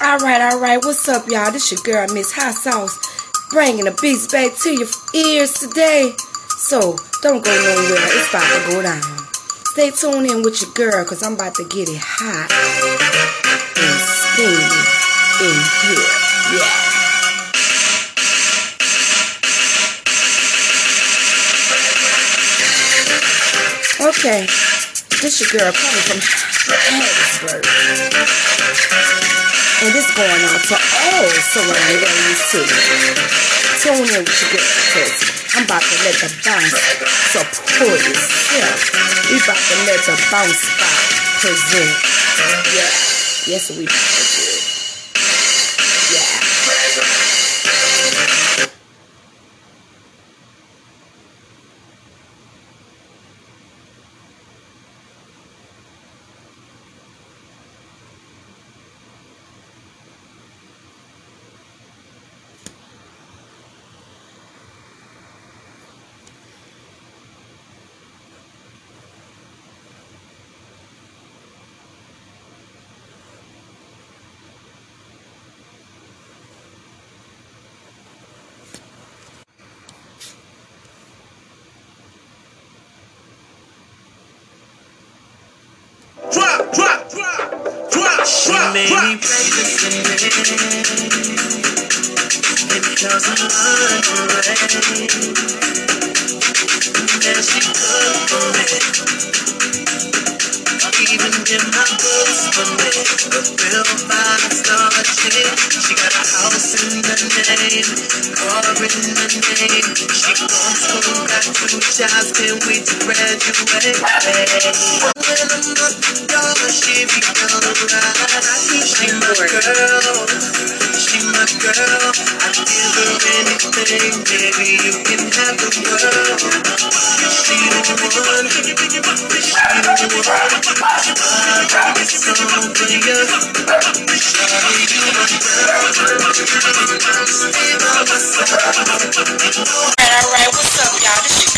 Alright, alright, what's up, y'all? This your girl, Miss Hot Sauce, bringing the beats back to your ears today. So, don't go nowhere, it's about to go down. Stay tuned in with your girl, because I'm about to get it hot and steamy in here. Yeah. Okay, this your girl coming from. And this going out oh, to all surrounding areas too. Tune in with your because I'm about to let the bounce support itself. We about to let the bounce spot present. Yeah. Yes, we jobs. Can't wait to graduate. When I'm the door, she be ride. She my girl. She my girl. I give her anything, baby. You can have the world. She the one. She the one. I for you. You my girl. Stay by my side. Alright, alright, what's up, y'all? This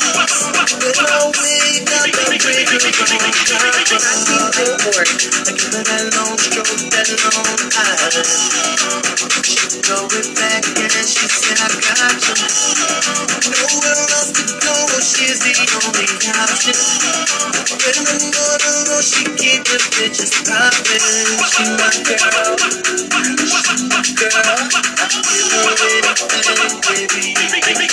I wake up, the bigger gon' got her. I need to work. I give her that long stroke, that long eye. She it back and she said I got you. Nowhere else to go, she's the only option. When I'm gonna she keep the bitches poppin'. She my girl, she my girl. I give her anything, baby. Have the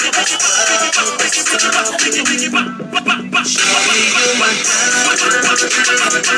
girl. She the one, she the one.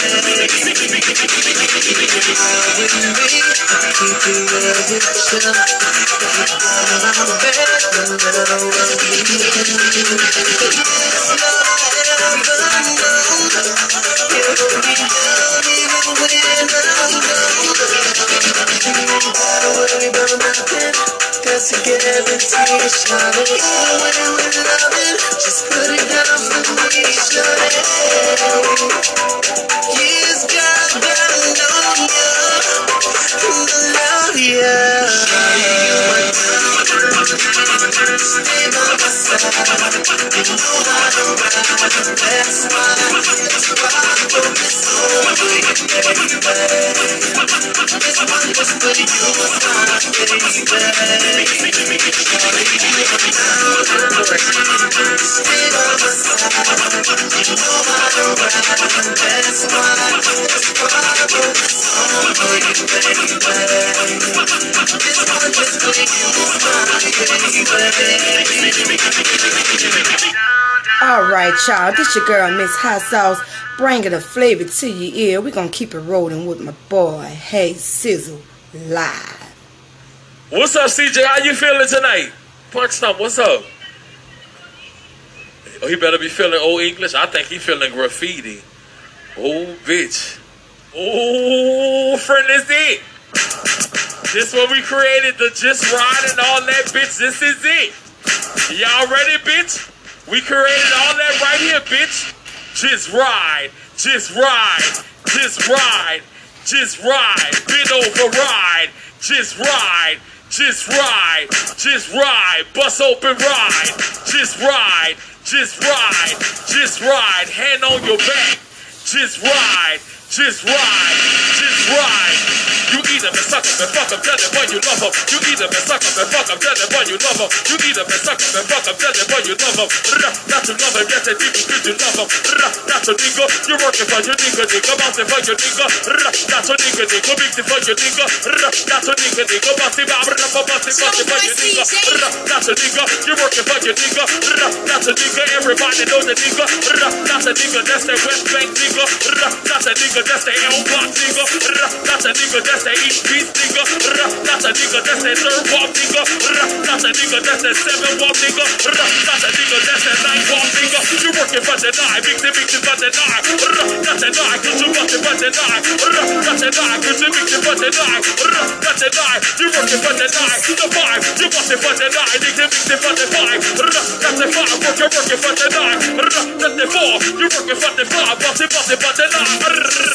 Shawty, you my diamond. Stay by my side. You know how to ride. That's why, that's why I put this song for you, baby. This one just for you, baby. My side. You know to ride. That's why, that's why I this for you, baby. This you, baby. I you you. Cause I you, Even when you in loving Just put for I know you I All right, y'all. This your girl, Miss Hot Sauce, bringing the flavor to your ear. We're gonna keep it rolling with my boy, Hey Sizzle, live. What's up, CJ? How you feeling tonight? Punch Stump, what's up? Oh, he better be feeling old English. I think he feeling graffiti. Oh, bitch. Oh, friend, is it. This what we created, the just ride and all that, bitch. This is it. Y'all ready, bitch? We created all that right here, bitch. Just ride, just ride, just ride, just ride. Bend over, ride, just ride, just ride, just ride. Bust open, ride, just ride, just ride, just ride. Hand on your back, just ride, just ride, just ride. You either been suck up and fuck up, tell them you love them. You either been suck up and fuck up, tell them you love them. You either been suck up and fuck up, tell them you love them. Not to love them, yes they deep because you love them. Not to nigga, you're working for your nigga, nigga, bouncing for your nigga. Not to nigga, nigga, big for your nigga. Not to nigga, nigga, bossy, bossy, bossy, bossy for your nigga. Not to nigga, you're working for your nigga. Not to nigga, everybody know the nigga. Not to nigga, that's that West Bank nigga. Not to nigga, that's that L Block nigga. Not to nigga, that's that East Beast nigga. Not a nigga, that's that third ward nigga. Not a nigga, that's that seven ward nigga. Not a nigga, that's that nine ward nigga. You working for the nine, the big for the nine. Not the nine, cause you busting for the nine. Not the nine, cause you big for the nine. Not the nine, you working for the nine. The five, you busting for the nine, the big for the five. Not the five, working working for the nine. Not the four, you working for the five, busting busting for the nine.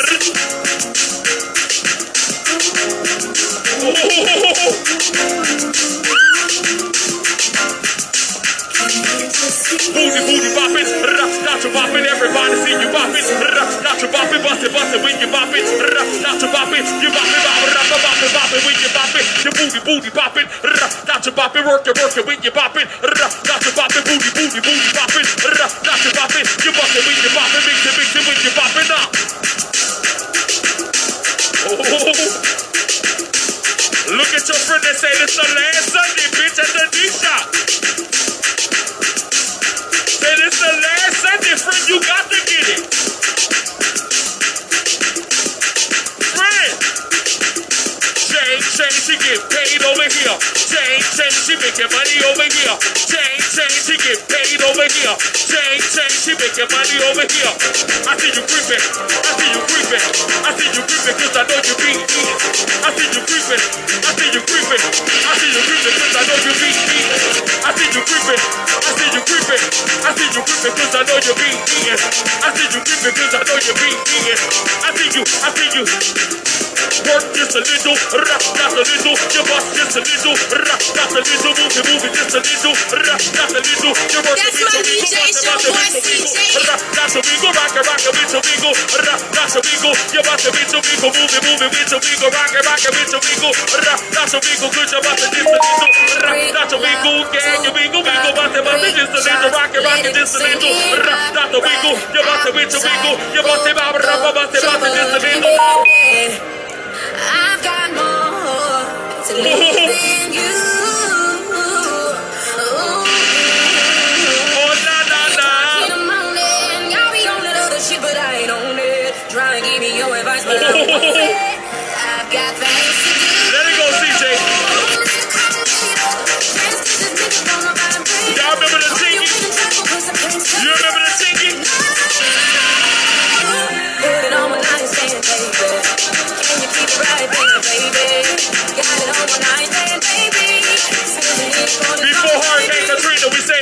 Booty, booty bopping, not to bopping, everybody see you bopping, not to bopping, bustin', bustin' when you bopping, not to bopping, you bopping, bopping, bopping, bopping when you bopping, your booty, booty bopping, not to bopping, working, working when you bopping, not to bopping, booty, booty, booty bopping, not to bopping, you bustin' when you bopping, say this the last Sunday, bitch, at the D shop. Say this the last Sunday, friend, you got to get it. Friend. Change, she get paid over here. Change, change, she making money over here. Change, change, she get paid over here. Change, change, she making money over here. I see you creeping. I see you creeping. I see you creeping cause I know you be eating. I see you creeping. I see you creeping. I see you creeping cause I know you be eating. I see you creeping. I see you creeping. I see you creeping cause I know you be eating. I see you creeping cause I know you be eating. I see you. I see you. Work just a little, rock not a little, your boss just a little, rock not a little, move it, move it just a little, rock not a little, your work That's my DJ, your boy CJ. rock not a wiggle, rock a rock a with a wiggle, rock not a wiggle, your boss a with a wiggle, move it, move it with a wiggle, rock a rock a with a wiggle, rock not a wiggle, good your boss a just a little, rock not a wiggle, gang you wiggle, wiggle, boss a boss a just a little, rock a rock a just a little, rock not a wiggle, your boss a with a wiggle, your boss a boss a boss a boss a just a little. Let it go, CJ. Y'all remember the Before Hurricane Katrina, we say.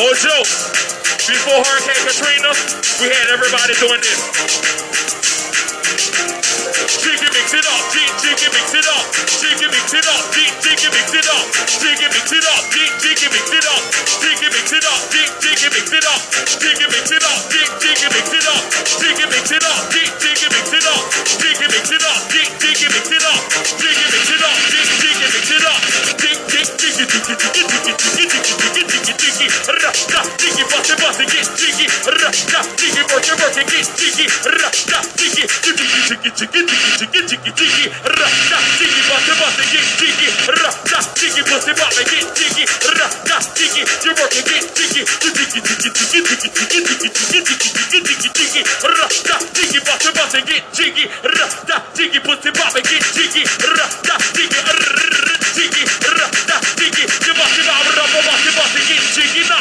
Oh, Joe. Before Hurricane Katrina, we had everybody doing this. Jiggy mix it up, jig, jiggy mix it up, jiggy mix it up, jig, jiggy mix it up, jiggy mix it up, jig, jiggy mix it up, jiggy mix it up, jig, jiggy mix it up, jiggy mix it up, jig, jiggy mix it up, jiggy mix it up, jig, jiggy mix it up, jiggy mix it up, jig, jiggy mix it up, jiggy mix it up, jiggy mix it up, Jiggy, rasta, jiggy, pussy, baba, get jiggy, rasta, jiggy, rrrr. digi, ratta digi, tilbake med Amra på bakke, bakke, gittjigina.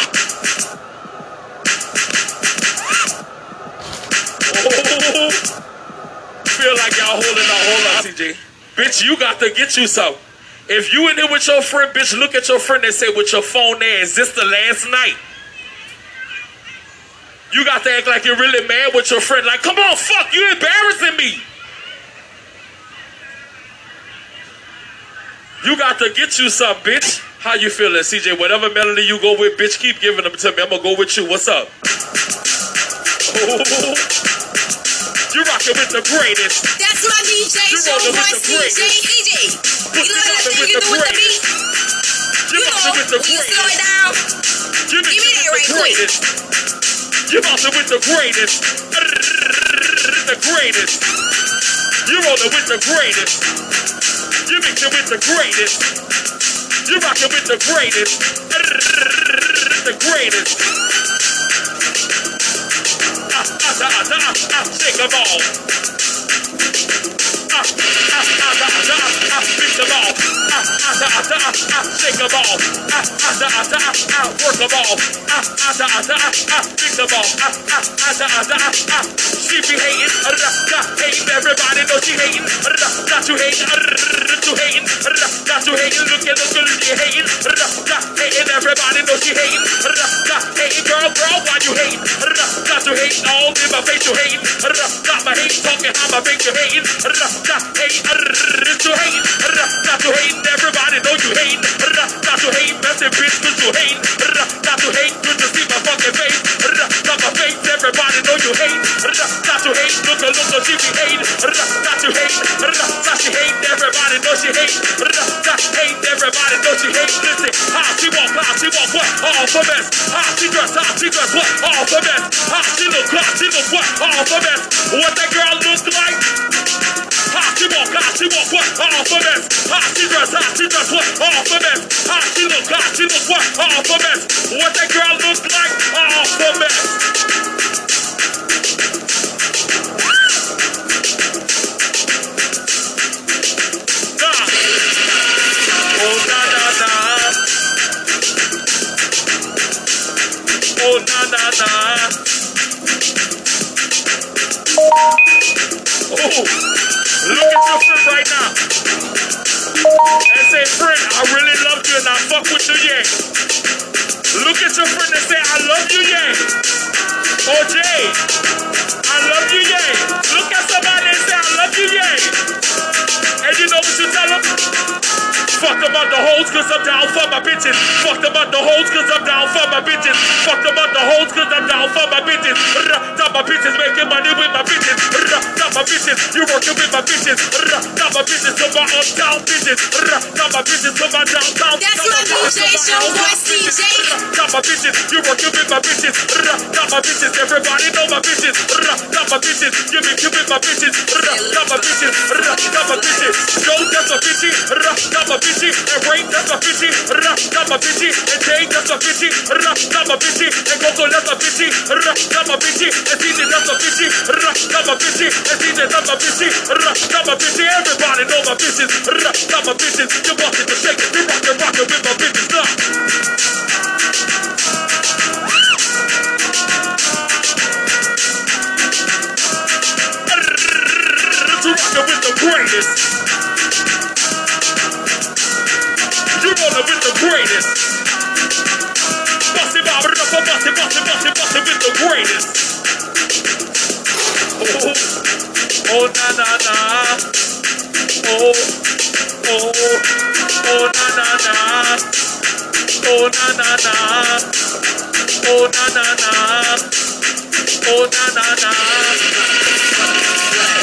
Oh, feel like y'all holding out. Hold on, CJ. Bitch, you got to get you some. If you in here with your friend, bitch, look at your friend and say with your phone there, is this the last night? You got to act like you're really mad with your friend. Like, come on, fuck, you embarrassing me. You got to get you some, bitch. How you feeling, CJ? Whatever melody you go with, bitch, keep giving them to me. I'm gonna go with you. What's up? You rocking with the greatest. That's my DJ, You rolling with the DJ, greatest. EJ. Put You know that together thing with you the do with the greatest. beat? You know, with the when you slow it down, You Give me that right quick. greatest. You rocking with the greatest. The greatest. You rolling with the greatest. Mixing with the greatest. You rocking with the greatest. The greatest. Ah, ah, ah, ah, ah, ah, shake 'em all. Think of all, I, I, I, I, I work of all, I, I, I, I, I think of all, I, I, I, I, I, I. She be hating, got everybody knows she hating, got you hating, you hating, got you hating, look at look at you hating, got hating, everybody knows she hating, got hating, girl, girl, why you hating, got you hating, all in my face you hating, got my hate talking, how my face you hating, got hating you hating. Uh, not you hating. Everybody know you hating. Uh, not you hating, messing bitch, cause you hating. Uh, not you hating, good to see my fucking face. Uh, not my face, everybody know you hate. Uh, not you hate, look at look at she be hating. Uh, not you hate, uh, not she hate, everybody know she hate. Uh, not hate, everybody know she hate. Listen, how she walk, how she walk, what? All for mess. How she dress, how she dress, what? All for mess. How she look, how she look, what? All for mess. What that girl look like? How she walk, how she Hacimos, what alphabet? Hacimos, dress? what alphabet? She Hacimos, what alphabet? What that girl looks like? Alphabet. Oh, na na na. Oh look at your friend right now. And say, friend, I really love you and I fuck with you, yeah. Look at your friend and say, I love you, yeah. Oh, Jay, I love you, yeah. Look at somebody and say, I love you, yeah. And you know what you tell them? Fuck them on the hoes cause I'm down for my bitches. Fuck them on the hoes cause I'm down for my bitches. Fuck them on the hoes cause I'm down for my bitches. Rah, my bitches making money with my bitches. Rah, my bitches, you working with my bitches. Rah, my bitches to my uptown bitches. Rah, my bitches to my downtown. That's my bitches DJ, my show downtown voice bitches. DJ. Rah, Not my bitches, you working with my bitches. Rah, my bitches, everybody know my bitches. Rah, my bitches, you mixing with my bitches. Rah, my bitches, Rah, my bitches. Joe, that's my bitchy. Rah, Not my bitchy, and raped up a bitchy, I'm a bitchy, and date up a bitchy, I'm a bitchy, and cocoa up a bitchy, I'm a bitchy, and seated up a bitchy, I'm a bitchy, and seated up a bitchy, I'm a bitchy, everybody know my bitches, I'm a bitches, you're walking to shake it, you're rocking, rocking with my bitches now. Rockin' with the greatest. Rolling with the greatest. Bust it bust it, bust it, bust it, bust it, bust it with the greatest. Oh. Oh na na na. Oh oh oh na na na. Oh na na na. Oh na na na. Oh na na na.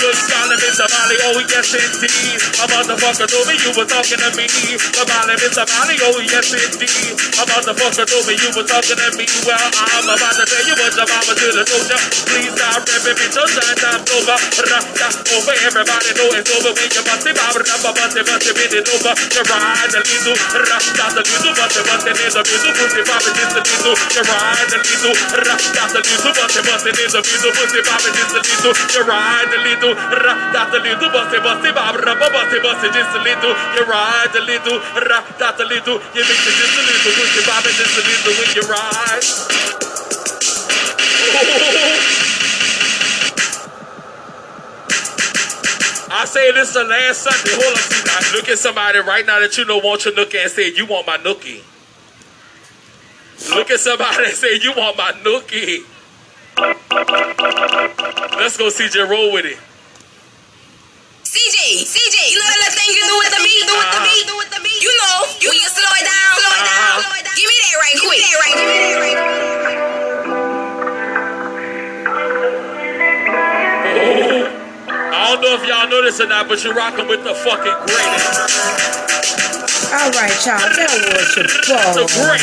Good Solomon Somali, oh yes indeed. A motherfucker told me you were talking to me. Somali Miss Somali, oh yes indeed. A motherfucker told me you were talking to me. Well, I'm about to tell you what your mama have told you. Please stop ripping me so shine time's over. Rasta over, everybody know it's over when you bust it. Baba rubber bust it, bust it, bend it over. You ride the little, rasta the little, bust it, bust it, in the middle, pussy, baba just the little. You ride the little, rasta the little, bust bust it, in the middle, pussy, baba just the little. You ride the little, rasta the little, bust it, bust it, baba rubber bust it, just a little. You ride the little, rasta the little. You mix it just a little, pussy, baba just a little when you ride. I say this the last Sunday. Hold on, see now. Look at somebody right now that you know want your nookie and say, You want my nookie. Look at somebody and say, You want my nookie. Let's go CJ roll with it. CJ, CJ, you know that thing you do with the beat, do with the beat, do with the beat. You know, you you slow it down, slow it down. Uh-huh. Give me that right quick. Give me that right, give me that right. I don't know if y'all know this or not, but you're rocking with the fucking greatest. All right, y'all. That was your The boy.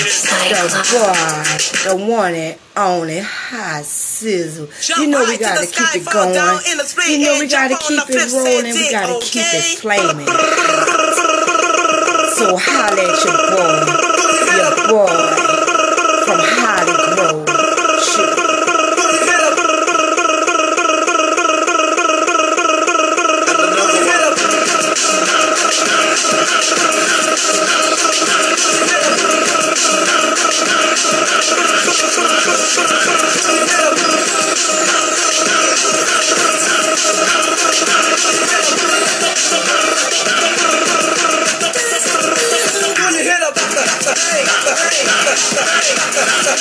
The boy, the one and only hot sizzle. You know we gotta keep it going. down in the split You know we gotta keep it rolling. We gotta keep it flaming. So holla at your boy, your boy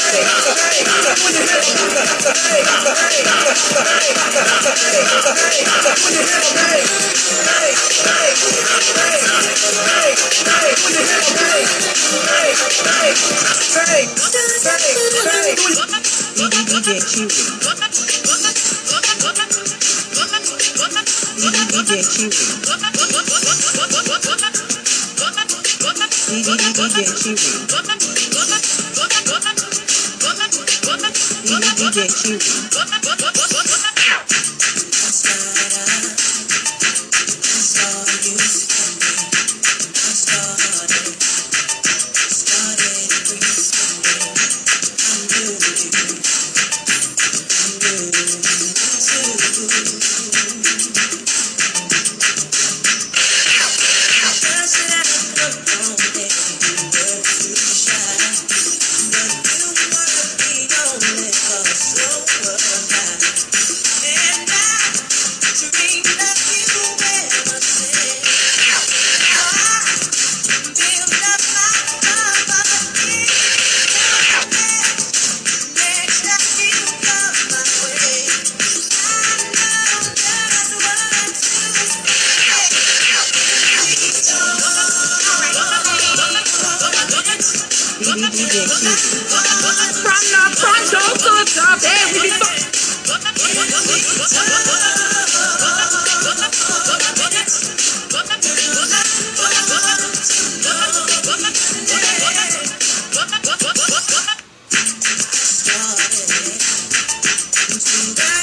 the the hey, the hey, the Bye.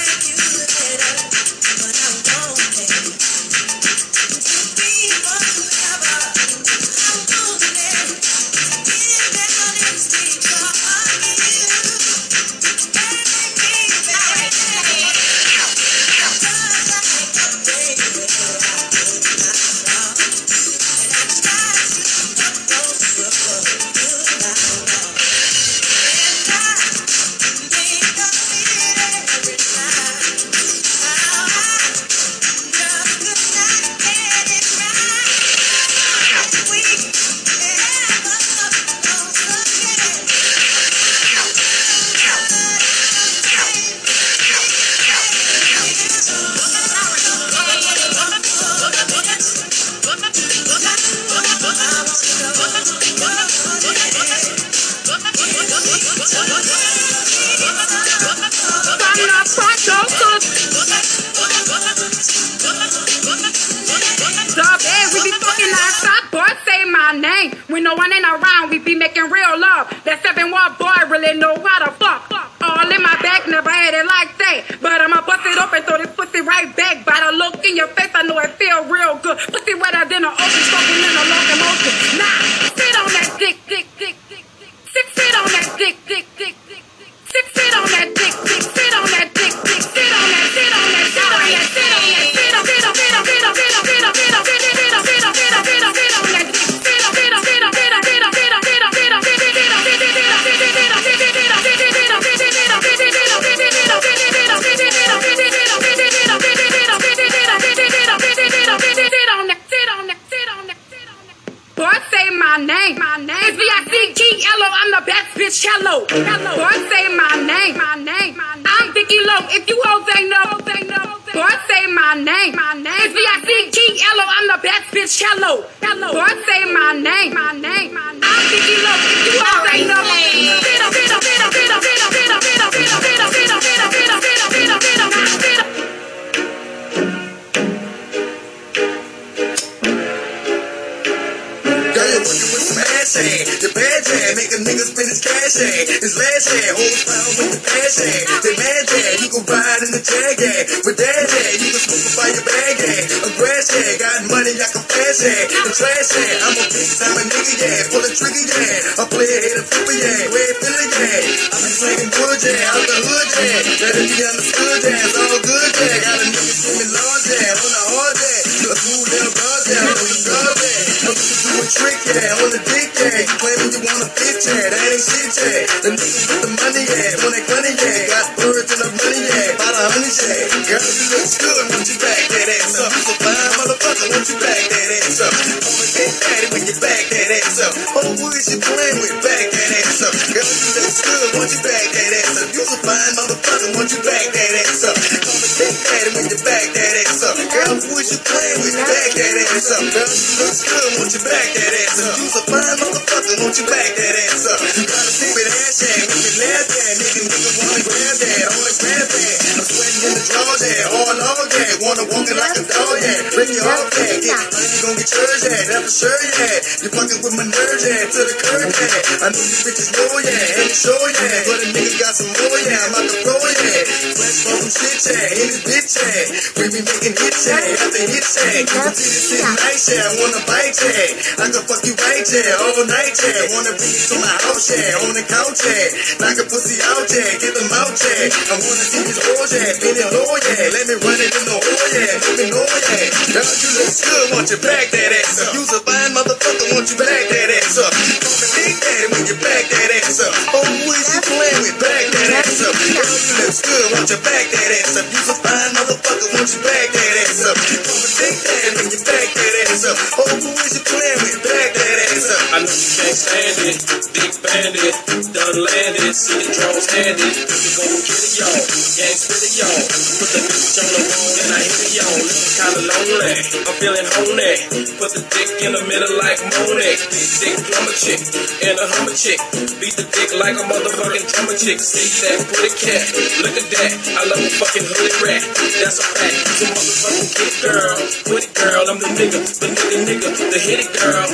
Say my name. My name. It's V-I-C-K-L-O. I'm the best bitch. Hello. Hello. Boy, say my name. My name. I'm Vicky Low. If you hoes ain't know, Boy, say my name. My name. It's V-I-C-K-L-O. I'm the best bitch. Hello. Hello. Boy, say my name. My name. I'm Vicky Low. If you hoes ain't know, fiddle, fiddle, fiddle, fiddle, fiddle, say bad jam, make a nigga spend his cash hand. His last hand, hold pound with the pass hand. They mad jam, you can ride in the jag hand. With that hand, you can smoke by your bag hand. A grass hand, got money, I can fast hand. The trash hand, I'm a big time a nigga, yeah. Pull a trigger, yeah. I play a hit a flipper, yeah. Red filler, yeah. I be slanging wood, yeah. Out the hood, yeah. Let it be understood, yeah. It's all good, yeah. Got a nigga swimming large, yeah. On the hard, yeah. A cool little buzz, yeah. I'm a trick, yeah. On the dick, yeah. You you wanna fit, yeah. That ain't shit, yeah. The niggas with the money, yeah. Want that money, yeah. Got birds and the money, yeah. About a hundred, yeah. Girl, you look good. Want you back that ass up. You so fine, motherfucker. Want you back that ass up. Call me Big Daddy when you back that ass up. Oh, who is you playing with? Back that ass up. Girl, you look good. Want you back that ass up. You so fine, motherfucker. Want you back that ass up. Call me Big Daddy when you back that ass up. Girl, who is you playing with? Back that ass up. Girl, you look good. Want you back that ass up. You so fine, motherfucker. Want you back that ass up. You gotta see with ass. When you laugh that, nigga, nigga wanna grab that. Wanna grab that. I'm sweating in the drawers, yeah. All over, yeah. Wanna walk it like a dog, yeah. Bring your off, yeah. Get money, you gon' get yours. That's for sure, yeah. You fucking with my nerves, yeah. To the curb, yeah. I know you bitches know, yeah. Ain't sure, yeah. But a nigga got some more, yeah. I'm out the pro, yeah. From some shit, yeah. In this bitch, yeah. We be making hits, yeah. After hits, yeah. You can see this shit nice. I wanna bite, yeah. I can fuck you right, yeah. All night, yeah. Wanna bring you to my house, yeah. On the couch, yeah. Knock a pussy out, yeah. Get them out, yeah. I wanna see these hoes, yeah. Bend it low, yeah. Let me run it in the hole, yeah. Let me know, yeah. Girl, you look good. Want you back that ass up. You's a fine motherfucker. Want you back that ass up. Call me Big Daddy when you back that ass up. Oh, who is you playing with? Back that ass up. Girl, you look good. Want you back that ass up. You a fine motherfucker. Want you back that ass up. Call me Big Daddy when you back that ass up. Oh, who is you playing with? Back that ass up. I know you can't stand it. Big bandit, done landed. See the drones handed. We gon' get it, y'all. Gang spit it, y'all. Put the bitch on the wall and I hit it, y'all. Kinda lonely. I'm feeling honey. Put the dick in the middle like Monet. Dick plumber chick and a hummer chick. Beat the dick like a motherfucking drummer chick. See that pretty cat. Look at that. I love a fucking hooded rat. That's a fact. A motherfucking kid girl. Pretty girl. I'm the nigga. The nigga nigga. The hit it girl.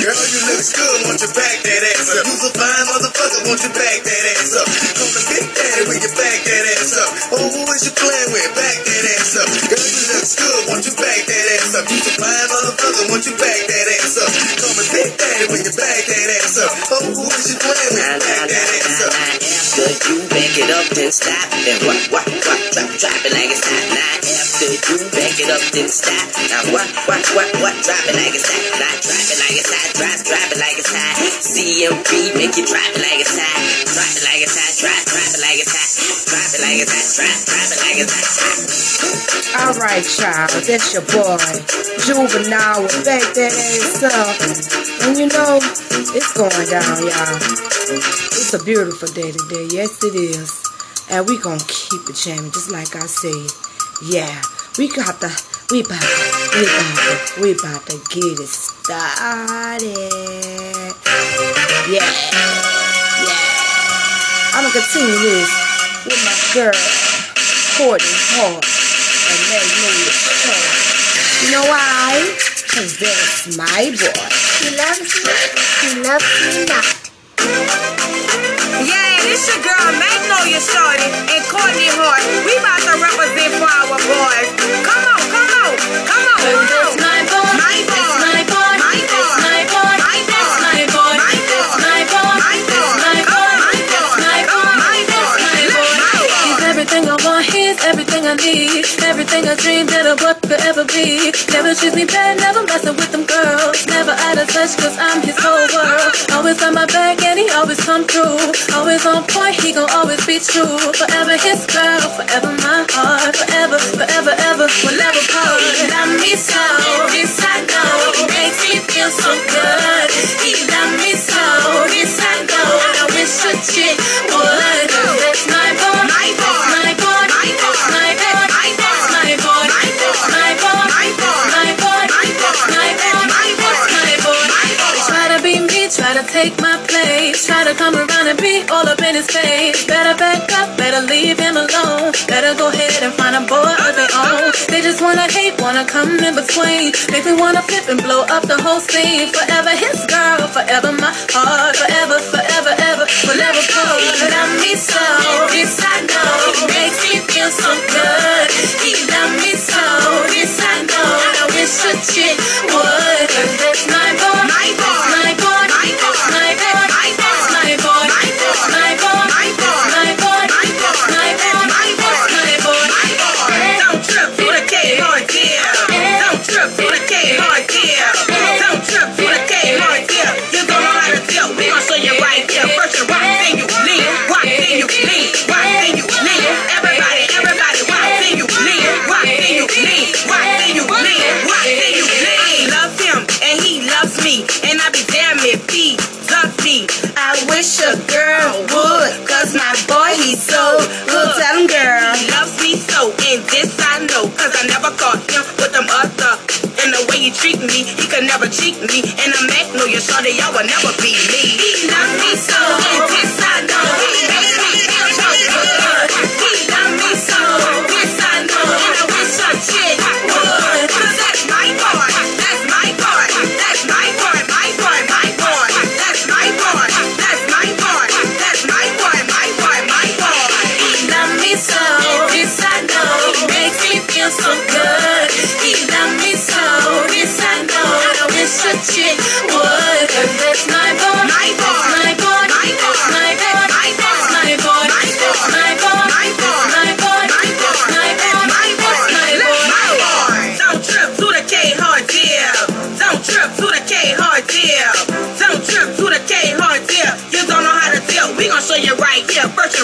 Girl, you look good, want you back that ass up. You's a fine motherfucker, want you back that ass up. Call me Big Daddy when you back that ass up. Oh, who is you playing with? Back that ass up. Girl, you look good, want you back that ass up. You's a fine motherfucker, want you back that ass up. Call me Big Daddy when you back that ass up. Oh, who is you playing with? Back that ass up. After you back it up, then stop. Then what, what, what, drop, drop it like it's hot. Now after you back it up, then stop. Now what, what, what, what, drop it like it's. Now drop it like it's hot, drop, drop it like it's hot. CMP make you drop it like it's hot. Drop it like it's hot, drop, drop it like it's hot. Drop it like it's hot, drop, drop it like it's hot. All right, child, that's your boy, Juvenile, with back that ass up. And you know, it's going down, y'all. It's a beautiful day today, yes it is. And we gonna keep it jamming, just like I said. Yeah, we got the, we about to, we about to, we about to get it started. Yeah, yeah. I'ma continue this with my girl, Courtney Hart, and Magnolia Hall. You know why? Cause that's my boy. He loves me, he loves me not. Yeah, this your girl, Magnolia Shorty, and Courtney Hart. We about to represent for our boys. Come on. Come on. everything I dreamed that a boy could ever be. Never treats me bad, never messing with them girls. Never out of touch, cause I'm his whole world. Always on my back, and he always come through. Always on point, he gon' always be true. Forever his girl, forever my heart. Forever, forever, ever, we'll never part. He Love me so, this I know. Makes me feel so good. He love me so, this I know. I wish a chick would. take my place. Try to come around and be all up in his face. Better back up, better leave him alone. Better go ahead and find a boy of their own. They just wanna hate, wanna come in between. Make me wanna flip and blow up the whole scene. Forever his girl, forever my heart, forever, forever, ever, forever cold. Love me so, yes I know. Makes me feel so good. He loved me so, yes I know. I wish a chick would, but there's no. I would never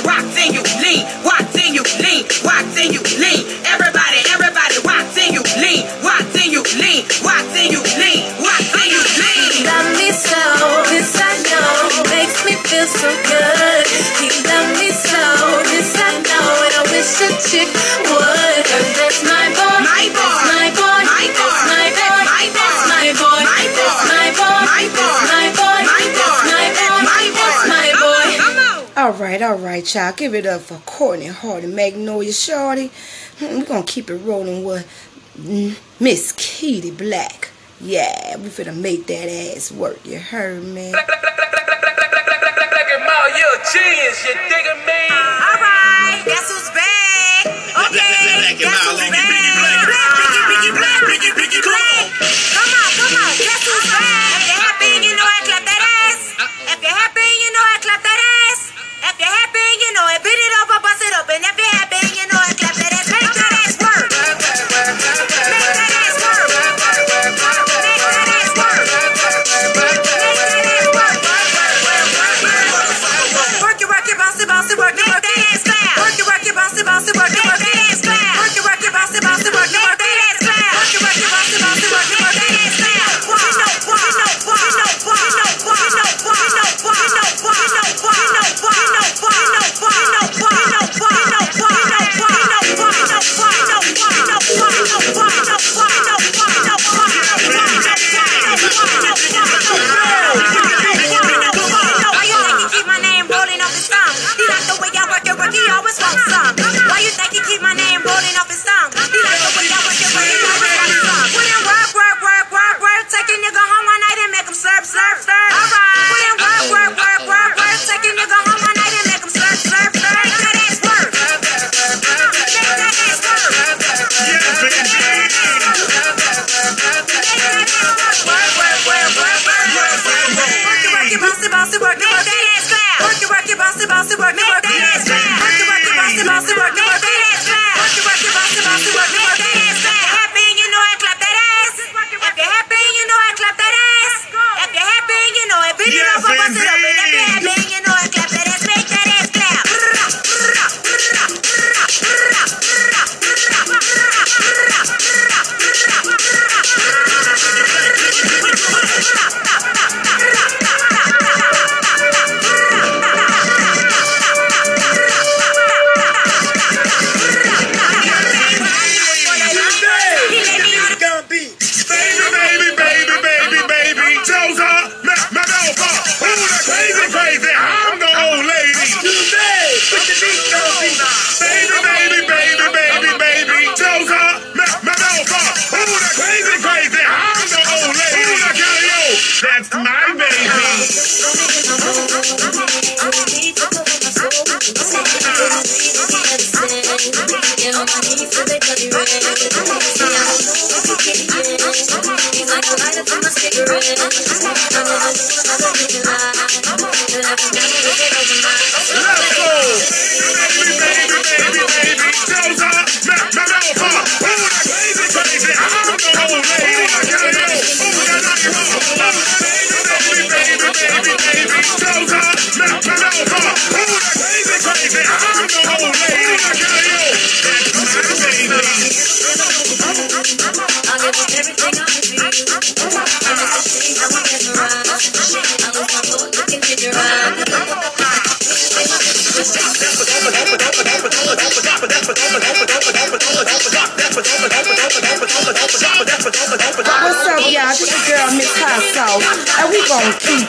rock thing, you All right, y'all. Give it up for Courtney Hardy, Magnolia Shorty. Hmm, We're going to keep it rolling with mm, Miss Kitty Black. Yeah, we finna make that ass work. You heard me? Black, black, black, me? All right, guess who's back? Okay, guess who's back?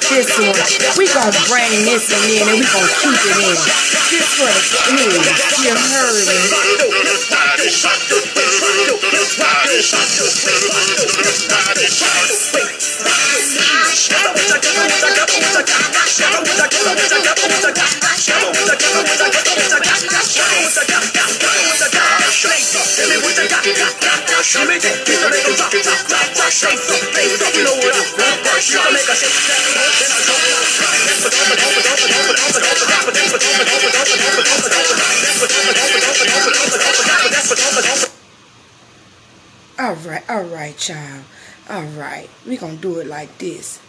this one. We gonna bring this one in and we gonna keep it in. This one is You heard me. All right, all right, child. All right, we're gonna do it like this.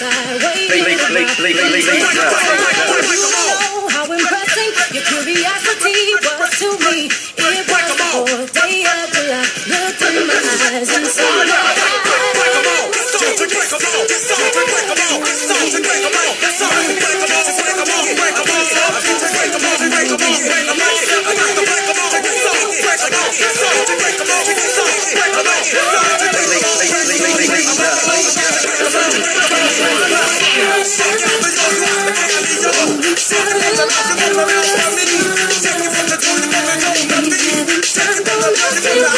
outside waiting. Late, late, all! late, late, know how impressing all! curiosity was to me. It all! the fourth day of July. all! in my eyes and saw all! eyes. Start to break them all. Start to break them all. Start to break them all. Start to break them all. Break them all. Break them all. Start to break them all. Break them all. Break them all. Start to break them all. Start to break them all. Start all! break them all. Start all! break them all. Start all! break them all. Yes,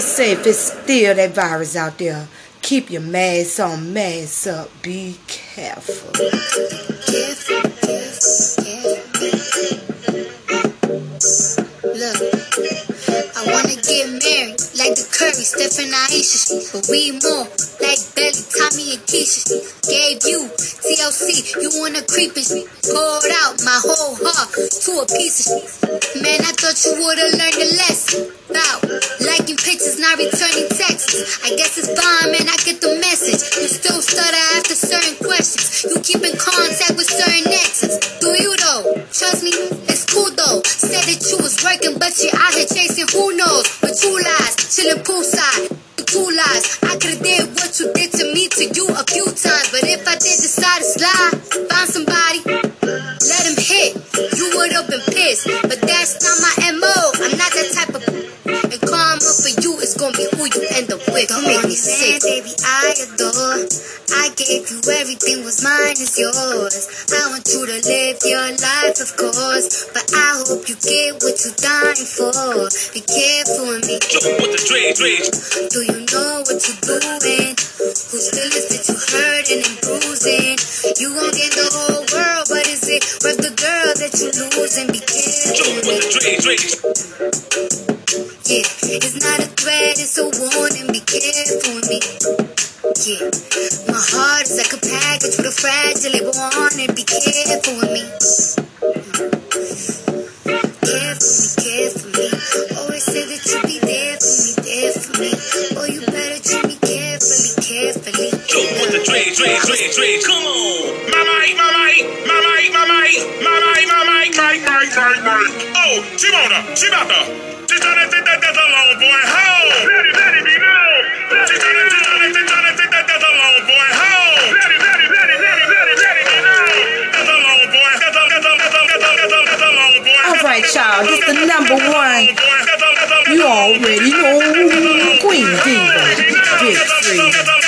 stay safe. It's still that virus out there. Keep your mask on, mask up. Be careful. Look, I wanna get married like the Curry, Steph and Ayesha, but we more like Belly, Tommy and Keisha. Gave you TLC, you wanna creep and poured out my whole heart to a piece of shit. Man, I thought you would've learned a lesson. About liking pictures, not returning texts. I guess it's fine, man, I get the message. You still stutter after certain questions. You keep in contact with certain exes. Do you though? Trust me, it's cool though. Said that you was working, but you're out here chasing who knows. But two lies, chilling poolside. Two lies. I could've did what you did to me to you a few times. But if I did decide to slide, find somebody, let him hit. You would've been pissed. But that's not my MO. I'm not that type of and karma for you is gonna be who you end up with. Don't make me sick. baby, I adore. I gave you everything, was mine is yours. I want you to live your life, of course. But I hope you get what you're dying for. Be careful with me. With the dreams, dreams. Do you know what you're doing? Who still is that you hurting and bruising? You gon' get the whole world, but is it worth the girl that you losing? Be careful with me. Yeah, it's not a threat, it's a warning. Be careful with me. Yeah, my heart is like a package with a fragile label on it. Be careful with me. Care for me, care for me. Always say that you be there for me, there for me. Oh, you better treat me carefully, carefully. With the dreams, dreams, dreams, dreams. Come on. My mic, my mic, my mic, my mic, my mic, my mic, mic, mic, mic. Oh, Shibata. She's trying to number one. You already know Queen Diva, Big Free.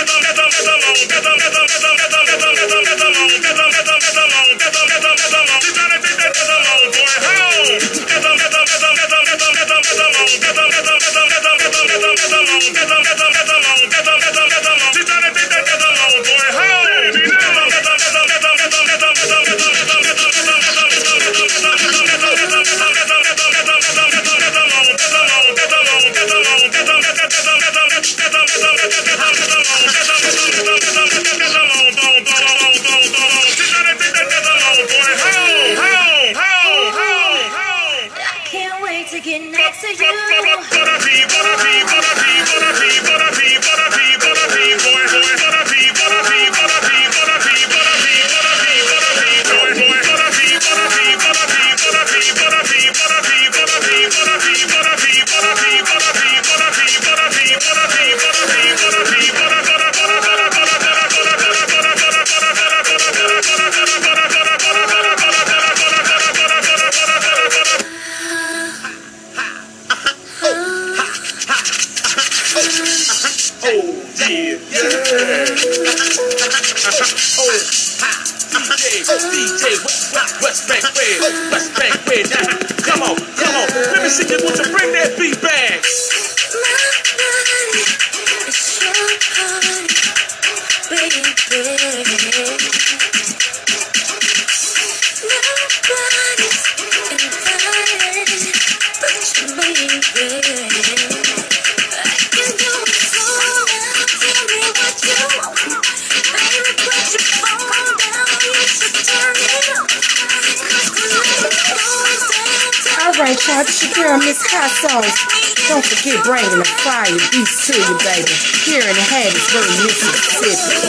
Sauce. Don't forget bringing the fire beats to you, baby. Here in the Hattiesburg, Mississippi.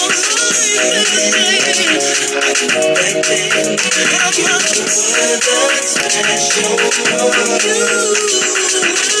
How much would I touch you?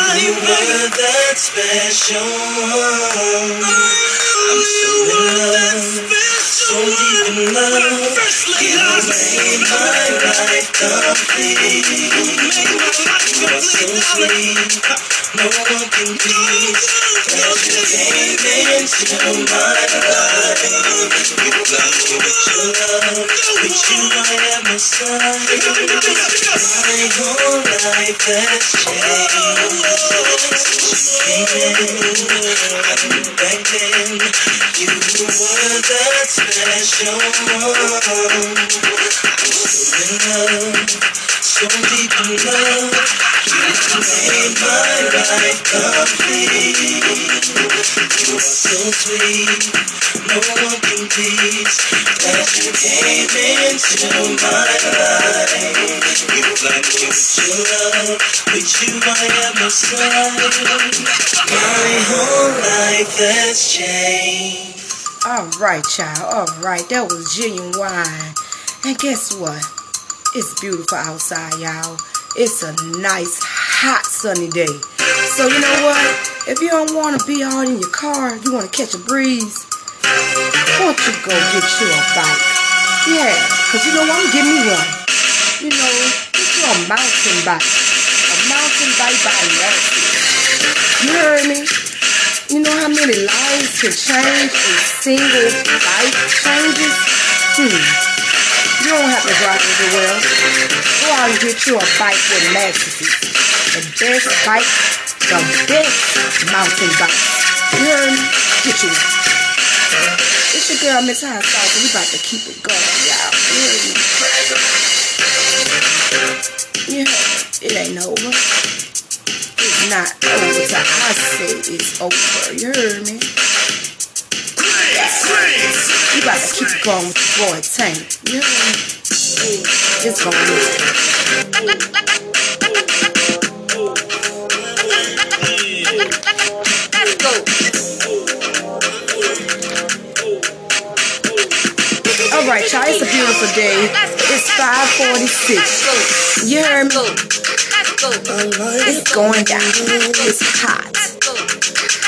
you were that special one. I'm so in love, so deep in love. You made my life complete. You are so sweet, no one can be. You my. You me your love. I my. My whole life has changed. You back then you were special one. In love, so deep in love made my life complete. You were so sweet, no one can beat. That you came into my life. You like what you love, with you I am my side. My whole life has changed. All right, child. All right, that was genuine. And guess what? It's beautiful outside, y'all. It's a nice, hot, sunny day. So you know what? If you don't want to be all in your car, you want to catch a breeze, why don't you go get you a bike? Yeah, because you know what? I'm getting me one. You know, get you a mountain bike. A mountain bike by You hear me? You know how many lives can change a single bike changes? Hmm. You don't have to drive everywhere. Go out and get you a bike with mattresses. The best bike, the best mountain bike. You heard me? Get you one. It's your girl, Miss Hot Sauce, we about to keep it going, y'all. You? It ain't over. It's not over I say it's over. You heard me? You about to keep going with your boy Tank. You? It's going. Let's go. All right, y'all. It's a beautiful day. It's 546. You heard me? It's going down. It's hot.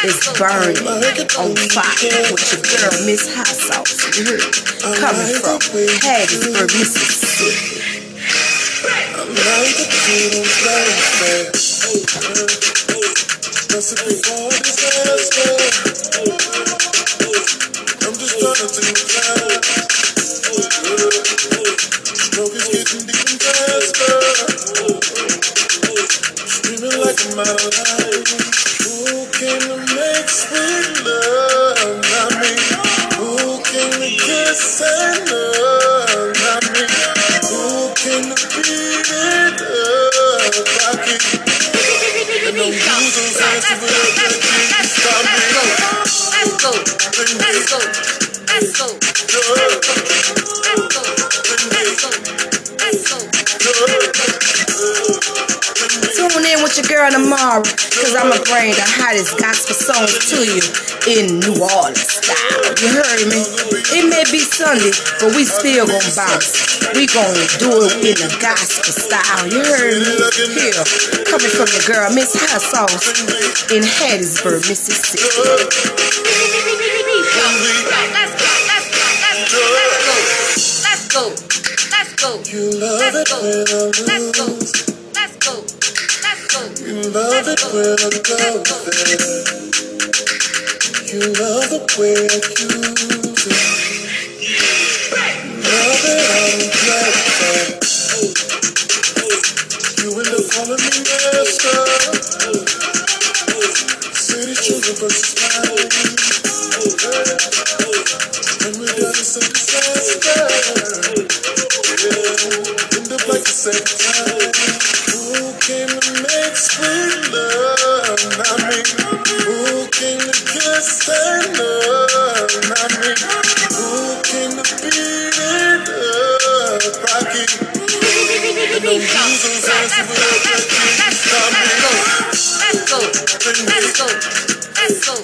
It's burning on fire with your girl, Miss Hot Sauce. You heard? Coming from Hattiesburg, Mississippi. Recipe for disaster. I'm just trying to take my time. Smoke is getting deep and faster. Screaming like I'm of line. Who to make sweet love? Not me. Who to kiss and love? Not me. Who to beat it up? I can't. And no rules on fancy, but I can't stop me. Let's go. Let's go. Let's go. Let's go. Tune in with your girl tomorrow, cause I'ma bring the hottest gospel songs to you in New Orleans style. You heard me? It may be Sunday, but we still gonna bounce. We gonna do it in the gospel style. You heard me? Here, coming from your girl, Miss Hot Sauce in Hattiesburg, Mississippi. Let's go. Let's go. Love it when I Let's go. lose. Let's go. Let's go. You love it when I go there. You love the way I use it. Love it the platform. You end up calling me master. City children versus mine. And we got a same disaster. Yeah, end up like the same time. Let's go. Let's go.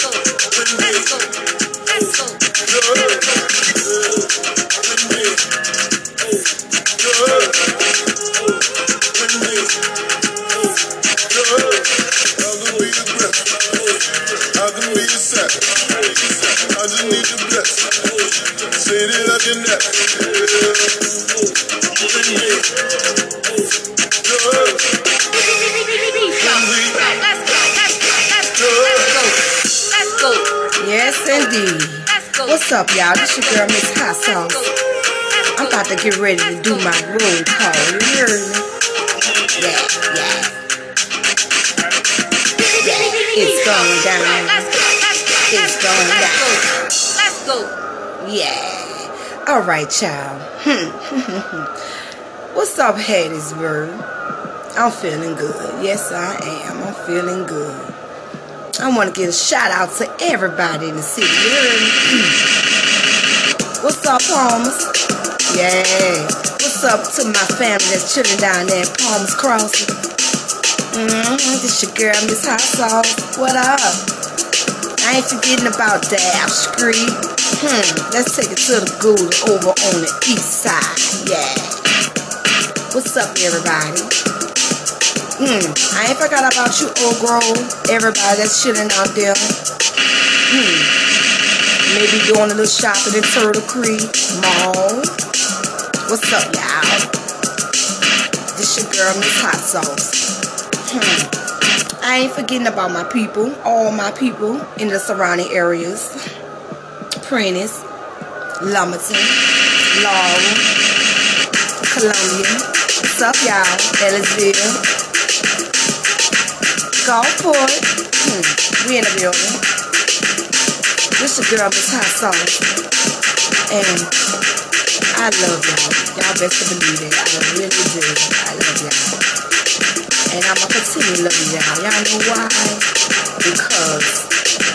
go. What's up, y'all? This your girl, Miss Hot Sauce. I'm about to get ready to do my roll call. You heard me? Yeah, yeah. Yeah, it's going down. It's going down. Let's go. Yeah. All right, child. Hmm. What's up, Hattiesburg? I'm feeling good. Yes, I am. I'm feeling good. I want to give a shout out to everybody in the city. You heard me? What's up, Palmers? Yeah. What's up to my family that's chilling down there at Palmers Crossing? Mm-hmm. This your girl, Miss Hot Sauce. What up? I ain't forgetting about Dab Street. Hmm, let's take it to the Gouda over on the east side. Yeah. What's up, everybody? Hmm, I ain't forgot about you, Oak Grove. Everybody that's chilling out there. Hmm, maybe doing a little shopping in Turtle Creek Mall. What's up, y'all? This your girl, Miss Hot Sauce. Hmm. I ain't forgetting about my people, all my people in the surrounding areas. Prentiss, Lumberton, Laurel, Columbia. What's up, y'all? Ellisville, Gulfport. Hmm. We in the building. This your girl, Miss Hot Sauce. And I love y'all. Y'all best to believe it. I really do. I love y'all. And I'm gonna continue loving y'all. Y'all know why? Because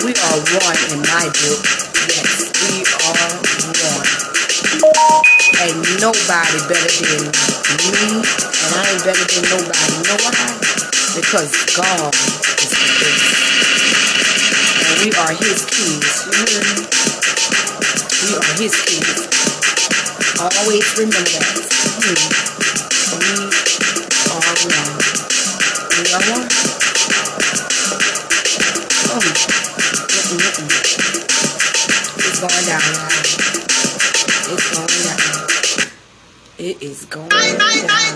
we are one in my book. Yes, we are one. Ain't nobody better than me, and I ain't better than nobody. You know why? Because God is we are his me? We are his kids. Always remember that. Hmm. We are one. We are one. Oh. Mm-mm, mm-mm. It's going down. It's going down. It is going down.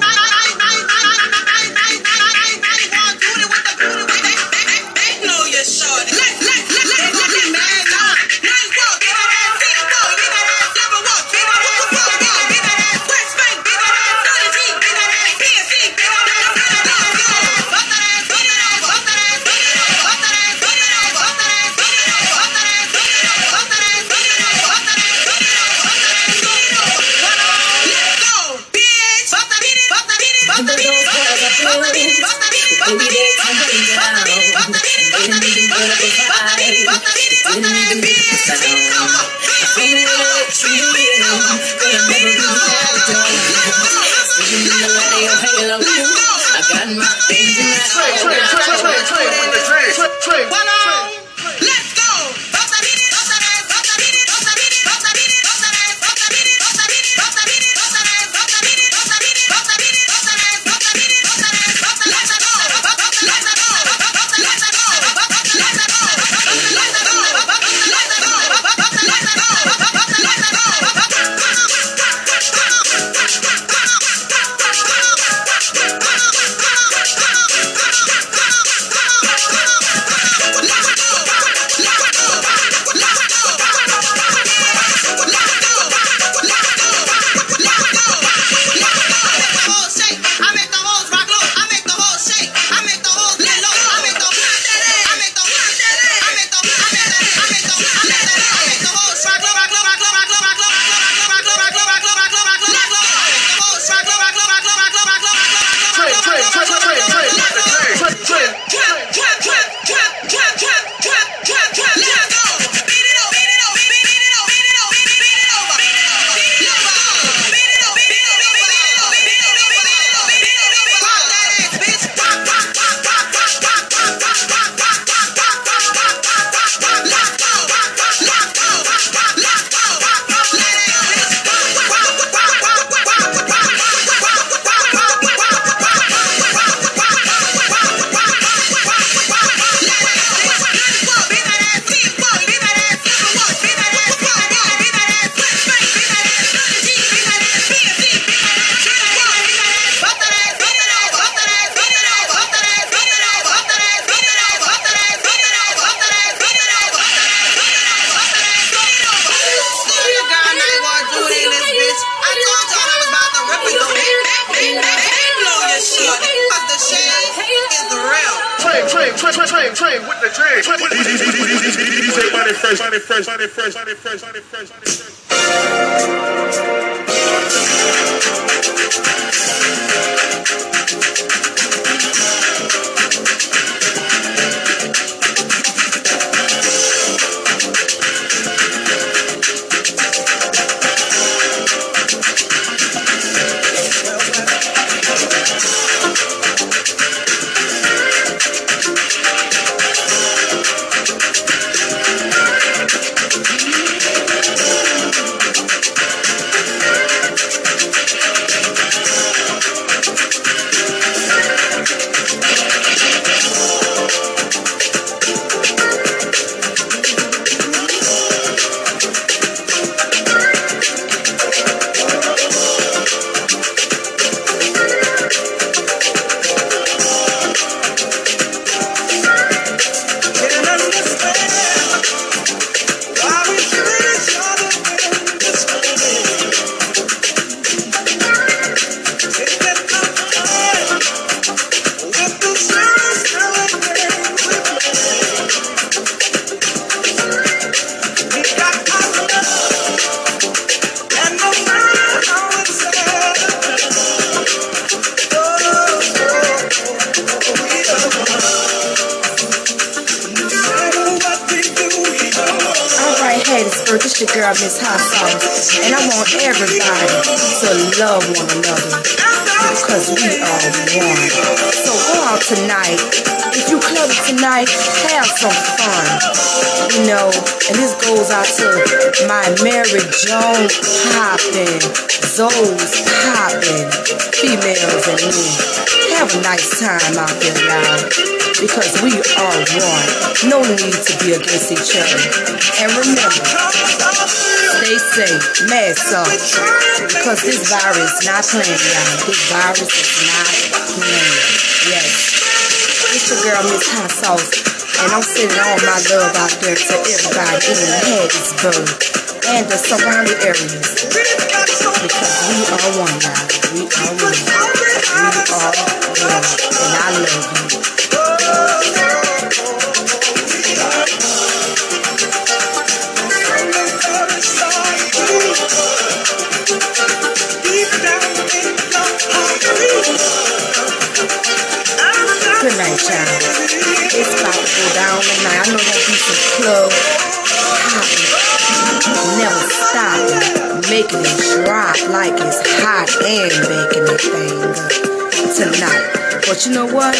Let's go. Train, train, train, train, with the train. DJ Money Fresh, Money Fresh, Money Fresh, Money Fresh, Money Fresh, Money Fresh. One. So go out tonight. If you club tonight, have some fun. You know, and this goes out to my Mary Joan poppin', Zoe's poppin', females and men. Have a nice time out there, y'all. Because we are one. No need to be against each other. And remember, stay safe, mask up. Because this virus not playing, y'all. This virus is not playing. Yes. It's your girl, Miss Hot Sauce. And I'm sending all my love out there to everybody in Hattiesburg and the surrounding areas. Because we are one, y'all. We are one. We are one. And I love you. Good night, child. It's about to go down tonight. I know there'll be some club hopping, never stopping, making it drop like it's hot and baking that thing tonight. But you know what?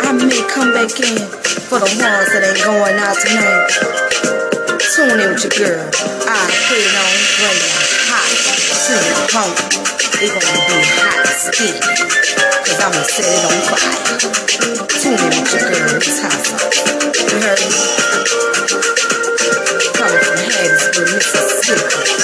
I may come back in for the ones that ain't going out tonight. Tune in with your girl. I put it on, bring it hot to the home. It gonna be hot steam. Cause I'ma set it on fire. Tune in with your girl, it's hot. You heard me? Coming from Hattiesburg, Mississippi.